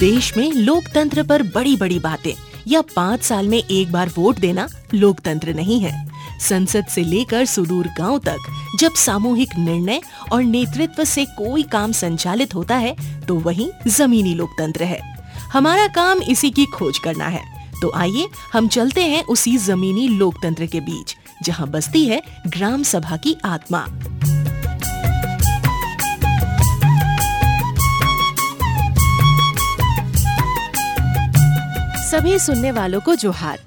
देश में लोकतंत्र पर बड़ी बड़ी बातें। या पाँच साल में एक बार वोट देना लोकतंत्र नहीं है। संसद से लेकर सुदूर गाँव तक, जब सामूहिक निर्णय और नेतृत्व से कोई काम संचालित होता है तो वही जमीनी लोकतंत्र है। हमारा काम इसी की खोज करना है। तो आइए, हम चलते हैं उसी जमीनी लोकतंत्र के बीच, जहाँ बसती है ग्राम सभा की आत्मा। सभी सुनने वालों को जोहार।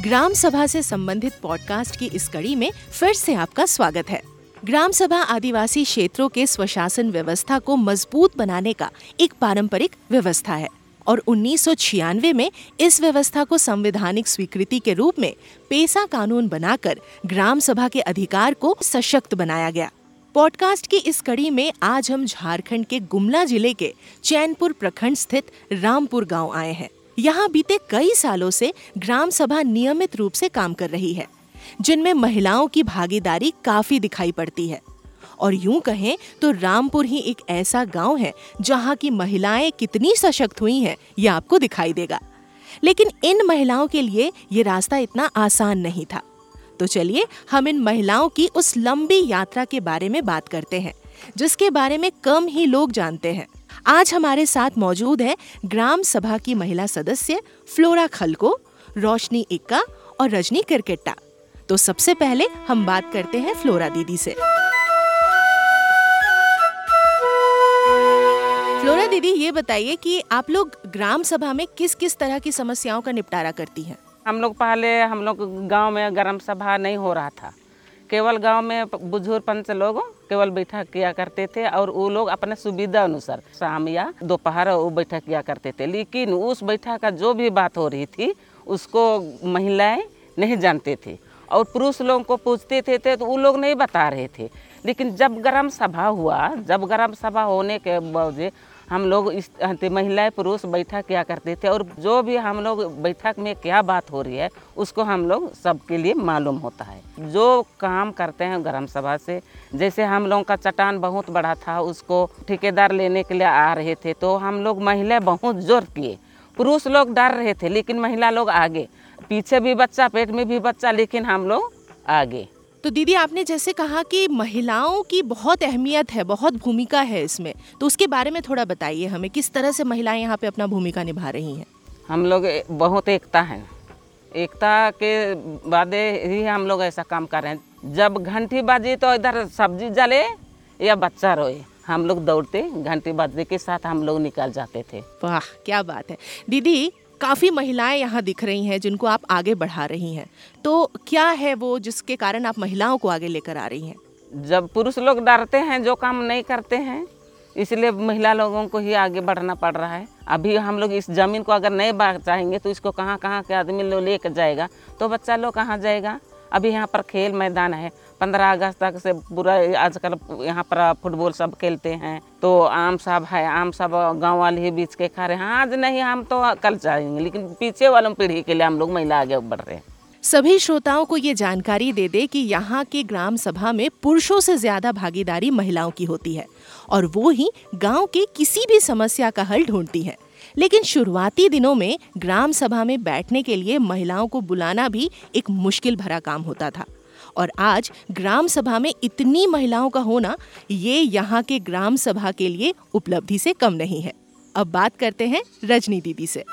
ग्राम सभा से संबंधित पॉडकास्ट की इस कड़ी में फिर से आपका स्वागत है। ग्राम सभा आदिवासी क्षेत्रों के स्वशासन व्यवस्था को मज़बूत बनाने का एक पारंपरिक व्यवस्था है और उन्नीस सौ छियानवे में इस व्यवस्था को संवैधानिक स्वीकृति के रूप में पेशा कानून बनाकर ग्राम सभा के अधिकार को सशक्त बनाया गया। पॉडकास्ट की इस कड़ी में आज हम झारखंड के गुमला ज़िले के चैनपुर प्रखंड स्थित रामपुर गाँव आए हैं। यहाँ बीते कई सालों से ग्राम सभा नियमित रूप से काम कर रही है, जिनमें महिलाओं की भागीदारी काफ़ी दिखाई पड़ती है। और यूँ कहें तो रामपुर ही एक ऐसा गाँव है, जहाँ की महिलाएँ कितनी सशक्त हुई हैं, ये आपको दिखाई देगा। लेकिन इन महिलाओं के लिए ये रास्ता इतना आसान नहीं था। तो चलिए हम इन महिलाओं की उस लंबी यात्रा के बारे में बात करते हैं, जिसके बारे में कम ही लोग जानते हैं। आज हमारे साथ मौजूद है ग्राम सभा की महिला सदस्य फ्लोरा खलको रोशनी इक्का और रजनी किरकेट्टा। तो सबसे पहले हम बात करते हैं फ्लोरा दीदी से। फ्लोरा दीदी, ये बताइए कि आप लोग ग्राम सभा में किस किस तरह की समस्याओं का निपटारा करती हैं? हम लोग पहले, हम लोग गाँव में ग्राम सभा नहीं हो रहा था। केवल गाँव में बुज़ुर्ग पंच लोग केवल बैठक किया करते थे और वो लोग अपने सुविधा अनुसार शाम या दोपहर वो बैठक किया करते थे। लेकिन उस बैठक का जो भी बात हो रही थी उसको महिलाएँ नहीं जानते थे। और पुरुष लोगों को पूछते थे, थे तो वो लोग नहीं बता रहे थे। लेकिन जब गर्म सभा हुआ, जब गर्म सभा होने के बावजूद हम लोग इस महिलाएँ पुरुष बैठक किया करते थे और जो भी हम लोग बैठक में क्या बात हो रही है, उसको हम लोग सबके लिए मालूम होता है। जो काम करते हैं ग्राम सभा से, जैसे हम लोगों का चट्टान बहुत बड़ा था, उसको ठेकेदार लेने के लिए आ रहे थे तो हम लोग महिलाएँ बहुत ज़ोर किए। पुरुष लोग डर रहे थे, लेकिन महिला लोग आगे। पीछे भी बच्चा, पेट में भी बच्चा, लेकिन हम लोग आगे। तो दीदी आपने जैसे कहा कि महिलाओं की बहुत अहमियत है बहुत भूमिका है इसमें। तो उसके बारे में थोड़ा बताइए हमें किस तरह से महिलाएँ यहाँ पे अपना भूमिका निभा रही हैं? हम लोग बहुत एकता है। एकता के बाद ही हम लोग ऐसा काम कर रहे हैं। जब घंटी बाजी तो इधर सब्ज़ी जले या बच्चा रोए हम लोग दौड़ते घंटी बाजी के साथ हम लोग निकल जाते थे। वाह क्या बात है। दीदी काफ़ी महिलाएँ यहाँ दिख रही हैं जिनको आप आगे बढ़ा रही हैं। तो क्या है वो जिसके कारण आप महिलाओं को आगे लेकर आ रही हैं? जब पुरुष लोग डरते हैं, जो काम नहीं करते हैं, इसलिए महिला लोगों को ही आगे बढ़ना पड़ रहा है। अभी हम लोग इस ज़मीन को अगर नहीं बचाएँगे तो इसको कहाँ कहाँ के आदमी लोग लेकर जाएगा? तो बच्चा लोग कहाँ जाएगा? अभी यहाँ पर खेल मैदान है पंद्रह अगस्त तक से पूरा आजकल यहाँ पर फुटबॉल सब खेलते हैं। तो आम सब है, आम सब गाँव वाले ही बीच के खा रहे हैं। आज नहीं, हम तो कल चाहेंगे लेकिन पीछे वालों पीढ़ी के लिए हम लोग महिला आगे बढ़ रहे हैं। सभी श्रोताओं को ये जानकारी दे दे कि यहाँ के ग्राम सभा में पुरुषों से ज़्यादा भागीदारी महिलाओं की होती है और वो ही गाँव के किसी भी समस्या का हल ढूंढती है। लेकिन शुरुआती दिनों में ग्राम सभा में बैठने के लिए महिलाओं को बुलाना भी एक मुश्किल भरा काम होता था। और आज ग्राम सभा में इतनी महिलाओं का होना, ये यहाँ के ग्राम सभा के लिए उपलब्धि से कम नहीं है। अब बात करते हैं रजनी दीदी से।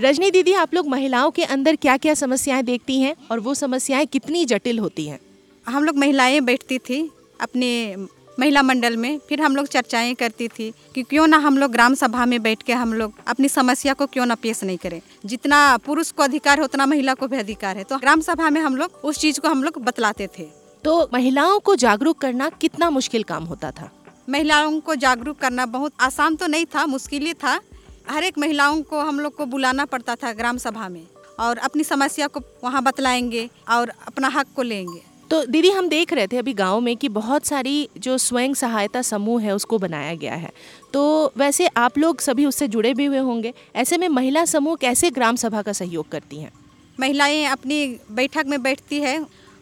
रजनी दीदी, आप लोग महिलाओं के अंदर क्या क्या समस्याएँ देखती हैं और वो समस्याएँ कितनी जटिल होती हैं? हम लोग महिलाएँ बैठती थी अपने महिला मंडल में फिर हम लोग चर्चाएँ करती थी कि क्यों ना हम लोग ग्राम सभा में बैठ के हम लोग अपनी समस्या को क्यों ना पेश नहीं करें। जितना पुरुष को अधिकार है उतना महिला को भी अधिकार है। तो ग्राम सभा में हम लोग उस चीज़ को हम लोग बतलाते थे। तो महिलाओं को जागरूक करना कितना मुश्किल काम होता था? महिलाओं को जागरूक करना बहुत आसान तो नहीं था मुश्किल ही था। हर एक महिलाओं को हम लोग को बुलाना पड़ता था ग्राम सभा में और अपनी समस्या को वहाँ बतलाएँगे और अपना हक को लेंगे। तो दीदी, हम देख रहे थे अभी गाँव में कि बहुत सारी जो स्वयं सहायता समूह है, उसको बनाया गया है। तो वैसे आप लोग सभी उससे जुड़े भी हुए होंगे। ऐसे में महिला समूह कैसे ग्राम सभा का सहयोग करती हैं? महिलाएँ अपनी बैठक में बैठती है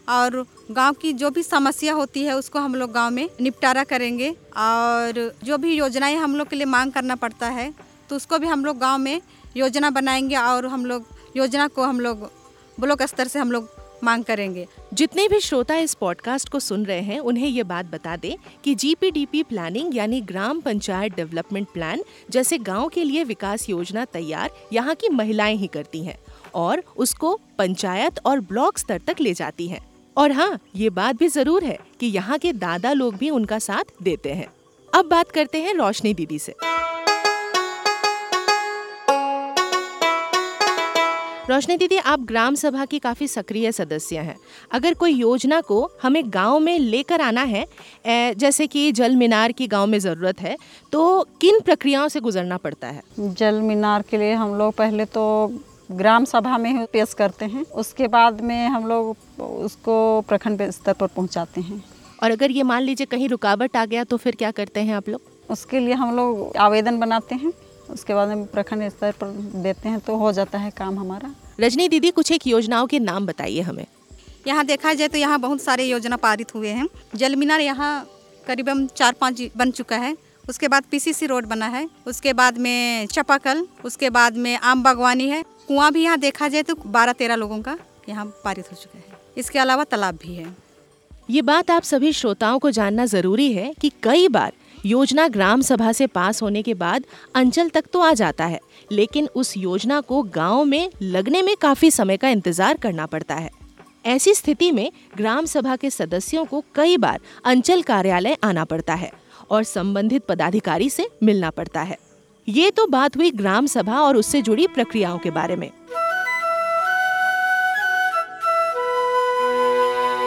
और गाँव की जो भी समस्या होती है, उसको हम लोग गाँव में निपटारा करेंगे। और जो भी योजनाएँ हम लोग के लिए मांग करना पड़ता है तो उसको भी हम लोग गाँव में योजना बनाएँगे और हम लोग, योजना को हम लोग ब्लॉक स्तर से हम लोग मांग करेंगे। जितने भी श्रोता इस पॉडकास्ट को सुन रहे हैं, उन्हें ये बात बता दें कि जीपीडीपी प्लानिंग यानी ग्राम पंचायत डेवलपमेंट प्लान जैसे गाँव के लिए विकास योजना तैयार यहाँ की महिलाएँ ही करती हैं और उसको पंचायत और ब्लॉक स्तर तक ले जाती हैं। और हाँ ये बात भी ज़रूर है कि यहाँ के दादा लोग भी उनका साथ देते हैं। अब बात करते हैं रोशनी दीदी से। रोशनी दीदी आप ग्राम सभा की काफ़ी सक्रिय सदस्य हैं। अगर कोई योजना को हमें गाँव में लेकर आना है जैसे कि जल मीनार की गाँव में ज़रूरत है तो किन प्रक्रियाओं से गुजरना पड़ता है? जल मीनार के लिए हम लोग पहले तो ग्राम सभा में पेश करते हैं। उसके बाद में हम लोग उसको प्रखंड स्तर पर पहुंचाते हैं। और अगर ये मान लीजिए कहीं रुकावट आ गया तो फिर क्या करते हैं आप लोग? उसके लिए हम लोग आवेदन बनाते हैं। उसके बाद में प्रखंड स्तर पर देते हैं तो हो जाता है काम हमारा। रजनी दीदी कुछ एक योजनाओं के नाम बताइए हमें। यहाँ देखा जाए तो यहाँ बहुत सारे योजना पारित हुए हैं। जल मीनार यहाँ करीबन चार पाँच बन चुका है। उसके बाद पीसीसी रोड बना है। उसके बाद में चपाकल उसके बाद में आम बागवानी है। कुआँ भी यहाँ देखा जाए तो बारह तेरह लोगों का यहाँ पारित हो चुका है। इसके अलावा तालाब भी है। ये बात आप सभी श्रोताओं को जानना ज़रूरी है कि कई बार योजना ग्राम सभा से पास होने के बाद अंचल तक तो आ जाता है, लेकिन उस योजना को गाँव में लगने में काफ़ी समय का इंतज़ार करना पड़ता है। ऐसी स्थिति में ग्राम सभा के सदस्यों को कई बार अंचल कार्यालय आना पड़ता है और संबंधित पदाधिकारी से मिलना पड़ता है। ये तो बात हुई ग्राम सभा और उससे जुड़ी प्रक्रियाओं के बारे में।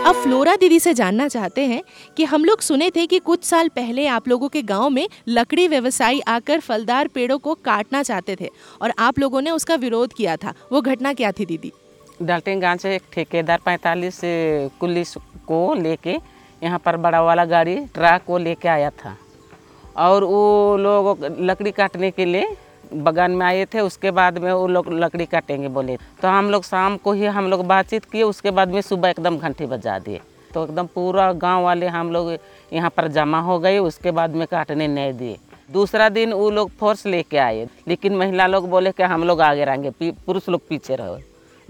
अब फ्लोरा दीदी से जानना चाहते हैं कि हम लोग सुने थे कि कुछ साल पहले आप लोगों के गाँव में लकड़ी व्यवसायी आकर फलदार पेड़ों को काटना चाहते थे और आप लोगों ने उसका विरोध किया था। वो घटना क्या थी दीदी? डाल्टन गाँव से एक ठेकेदार पैंतालीस पुलिस को लेके यहाँ पर बड़ा वाला गाड़ी, ट्रक को लेके आया था। और वो लोग लकड़ी काटने के लिए बगान में आए थे, उसके बाद में वो लोग लकड़ी काटेंगे बोले। तो हम लोग शाम को ही हम लोग बातचीत किए, उसके बाद में सुबह एकदम घंटी बजा दिए। तो एकदम पूरा गाँव वाले हम लोग यहाँ पर जमा हो गए, उसके बाद में काटने नहीं दिए। दूसरा दिन वो लोग फोर्स लेके आए, लेकिन महिला लोग बोले कि हम लोग आगे रहेंगे पुरुष लोग पीछे रहो।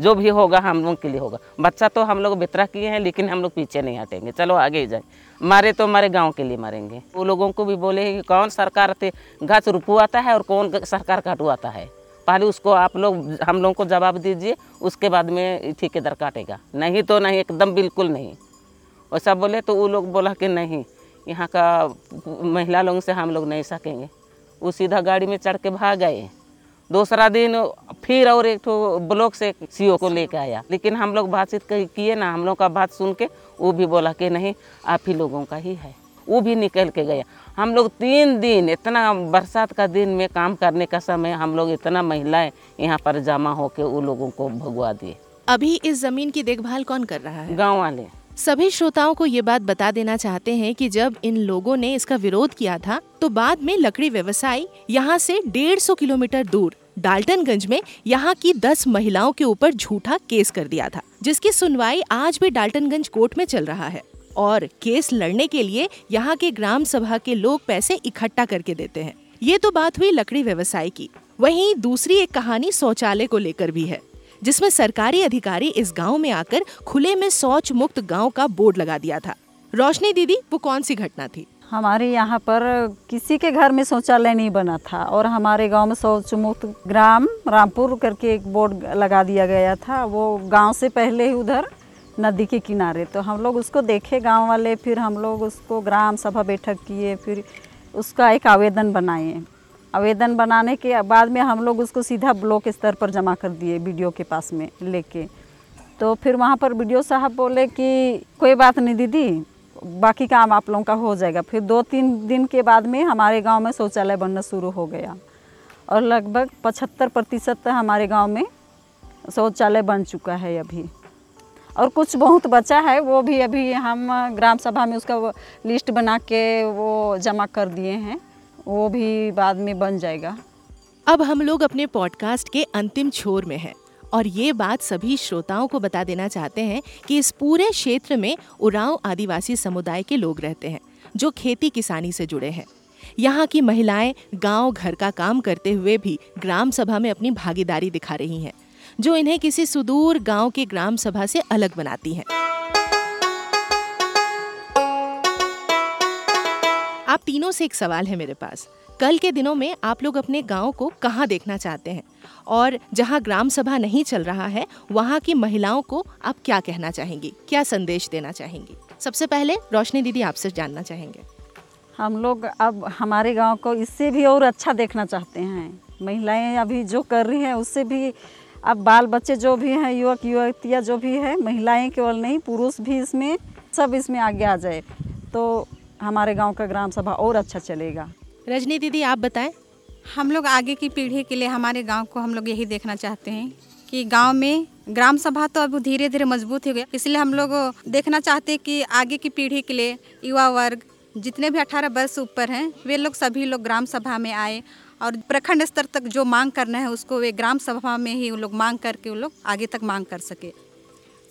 जो भी होगा हम लोग के लिए होगा। बच्चा तो हम लोग बेतरा किए हैं, लेकिन हम लोग पीछे नहीं हटेंगे। चलो आगे ही जाए। मारे तो हमारे गाँव के लिए मारेंगे। वो लोगों को भी बोले कि कौन सरकार थे घास रुपवाता है और कौन सरकार काटवाता है? पहले उसको आप लोग, हम लोगों को जवाब दीजिए, उसके बाद में ठेकेदार काटेगा। नहीं तो नहीं, एकदम बिल्कुल नहीं। वैसा बोले तो वो लोग बोला कि नहीं, यहाँ का महिला लोगों से हम लोग नहीं सकेंगे। वो सीधा गाड़ी में चढ़ के भाग गए दूसरा दिन फिर और एक तो ब्लॉक से सीओ को लेके आया। लेकिन हम लोग बातचीत किए ना हम लोग का बात सुन के वो भी बोला कि नहीं आप ही लोगों का ही है। वो भी निकल के गया। हम लोग तीन दिन इतना बरसात का दिन में काम करने का समय हम लोग इतना महिलाएँ यहाँ पर जमा होके वो लोगों को भगवा दिए। अभी इस ज़मीन की देखभाल कौन कर रहा है? गाँव वाले। सभी श्रोताओं को ये बात बता देना चाहते हैं कि जब इन लोगों ने इसका विरोध किया था तो बाद में लकड़ी व्यवसायी यहाँ से 150 किलोमीटर दूर, डाल्टनगंज में यहाँ की 10 महिलाओं के ऊपर झूठा केस कर दिया था, जिसकी सुनवाई आज भी डाल्टनगंज कोर्ट में चल रहा है। और केस लड़ने के लिए यहाँ के ग्राम सभा के लोग पैसे इकट्ठा करके देते हैं। ये तो बात हुई लकड़ी व्यवसाय की। वहीं दूसरी एक कहानी शौचालय को लेकर भी है। जिसमें सरकारी अधिकारी इस गाँव में आकर खुले में शौच मुक्त गाँव का बोर्ड लगा दिया था। रोशनी दीदी, वो कौन सी घटना थी? हमारे यहाँ पर किसी के घर में शौचालय नहीं बना था और हमारे गाँव में शौच मुक्त ग्राम रामपुर करके एक बोर्ड लगा दिया गया था। वो गाँव से पहले ही उधर नदी के किनारे। तो हम लोग उसको देखे, गाँव वाले फिर हम लोग उसको ग्राम सभा बैठक किए, फिर उसका एक आवेदन बनाए। आवेदन बनाने के बाद में हम लोग उसको सीधा ब्लॉक स्तर पर जमा कर दिए वीडियो के पास में लेके। तो फिर वहाँ पर वीडियो साहब बोले कि कोई बात नहीं दीदी, बाकी काम आप लोगों का हो जाएगा। फिर दो तीन दिन के बाद में हमारे गाँव में शौचालय बनना शुरू हो गया और लगभग पचहत्तर प्रतिशत हमारे गाँव में शौचालय बन चुका है अभी। और कुछ बहुत बचा है, वो भी अभी हम ग्राम सभा में उसका लिस्ट बना के वो जमा कर दिए हैं। वो भी बाद में बन जाएगा। अब हम लोग अपने पॉडकास्ट के अंतिम छोर में हैं और ये बात सभी श्रोताओं को बता देना चाहते हैं कि इस पूरे क्षेत्र में उरांव आदिवासी समुदाय के लोग रहते हैं, जो खेती किसानी से जुड़े हैं। यहाँ की महिलाएँ गाँव घर का काम करते हुए भी ग्राम सभा में अपनी भागीदारी दिखा रही हैं, जो इन्हें किसी सुदूर गाँव के ग्राम सभा से अलग बनाती हैं। तीनों से एक सवाल है मेरे पास। कल के दिनों में आप लोग अपने गाँव को कहाँ देखना चाहते हैं? और जहाँ ग्राम सभा नहीं चल रहा है, वहाँ की महिलाओं को आप क्या कहना चाहेंगी? क्या संदेश देना चाहेंगी? सबसे पहले रोशनी दीदी आपसे जानना चाहेंगे। हम लोग अब हमारे गाँव को इससे भी और अच्छा देखना चाहते हैं। महिलाएँ अभी जो कर रही हैं, उससे भी अब बाल बच्चे जो भी हैं, युवक, युवतियाँ जो भी है, महिलाएँ केवल नहीं, पुरुष भी इसमें, सब इसमें आगे आ जाए। तो हमारे गाँव का ग्राम सभा और अच्छा चलेगा। रजनी दीदी आप बताएँ हम लोग आगे की पीढ़ी के लिए हमारे गाँव को हम लोग यही देखना चाहते हैं कि गाँव में ग्राम सभा तो अब धीरे धीरे मज़बूत हो गया। इसलिए हम लोग देखना चाहते हैं कि आगे की पीढ़ी के लिए युवा वर्ग जितने भी 18 वर्ष ऊपर हैं वे लोग सभी लोग ग्राम सभा में आए और प्रखंड स्तर तक जो मांग करना है उसको वे ग्राम सभा में ही वो लोग मांग करके वो लोग आगे तक मांग कर सके।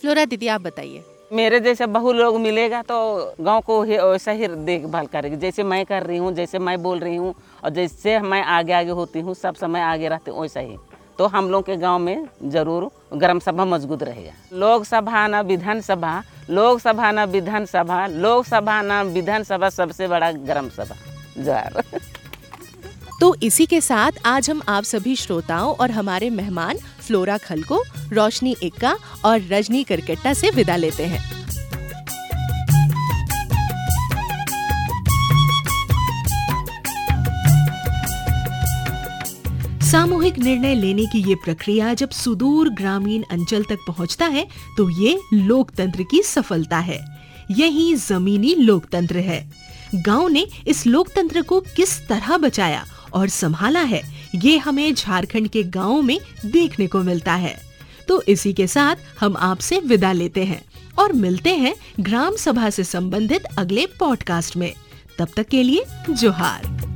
फ्लोरा दीदी आप बताइए। मेरे जैसे बहु लोग मिलेगा तो गाँव को ही वैसा ही देखभाल करेगी। जैसे मैं कर रही हूँ, जैसे मैं बोल रही हूँ और जैसे मैं आगे आगे होती हूँ, सब समय आगे रहती हूँ, वैसा ही। तो हम लोग के गाँव में ज़रूर ग्राम सभा मज़बूत रहेगा। लोकसभा न विधानसभा लोकसभा न विधानसभा लोकसभा न विधानसभा सबसे बड़ा ग्राम सभा। जवार तो इसी के साथ आज हम आप सभी श्रोताओं और हमारे मेहमान फ्लोरा खल को रोशनी इक्का और रजनी करकट्टा से विदा लेते हैं। सामूहिक निर्णय लेने की ये प्रक्रिया जब सुदूर ग्रामीण अंचल तक पहुँचता है तो ये लोकतंत्र की सफलता है। यही जमीनी लोकतंत्र है। गाँव ने इस लोकतंत्र को किस तरह बचाया और संभाला है ये हमें झारखंड के गाँव में देखने को मिलता है। तो इसी के साथ हम आपसे विदा लेते हैं और मिलते हैं ग्राम सभा से संबंधित अगले पॉडकास्ट में। तब तक के लिए जोहार।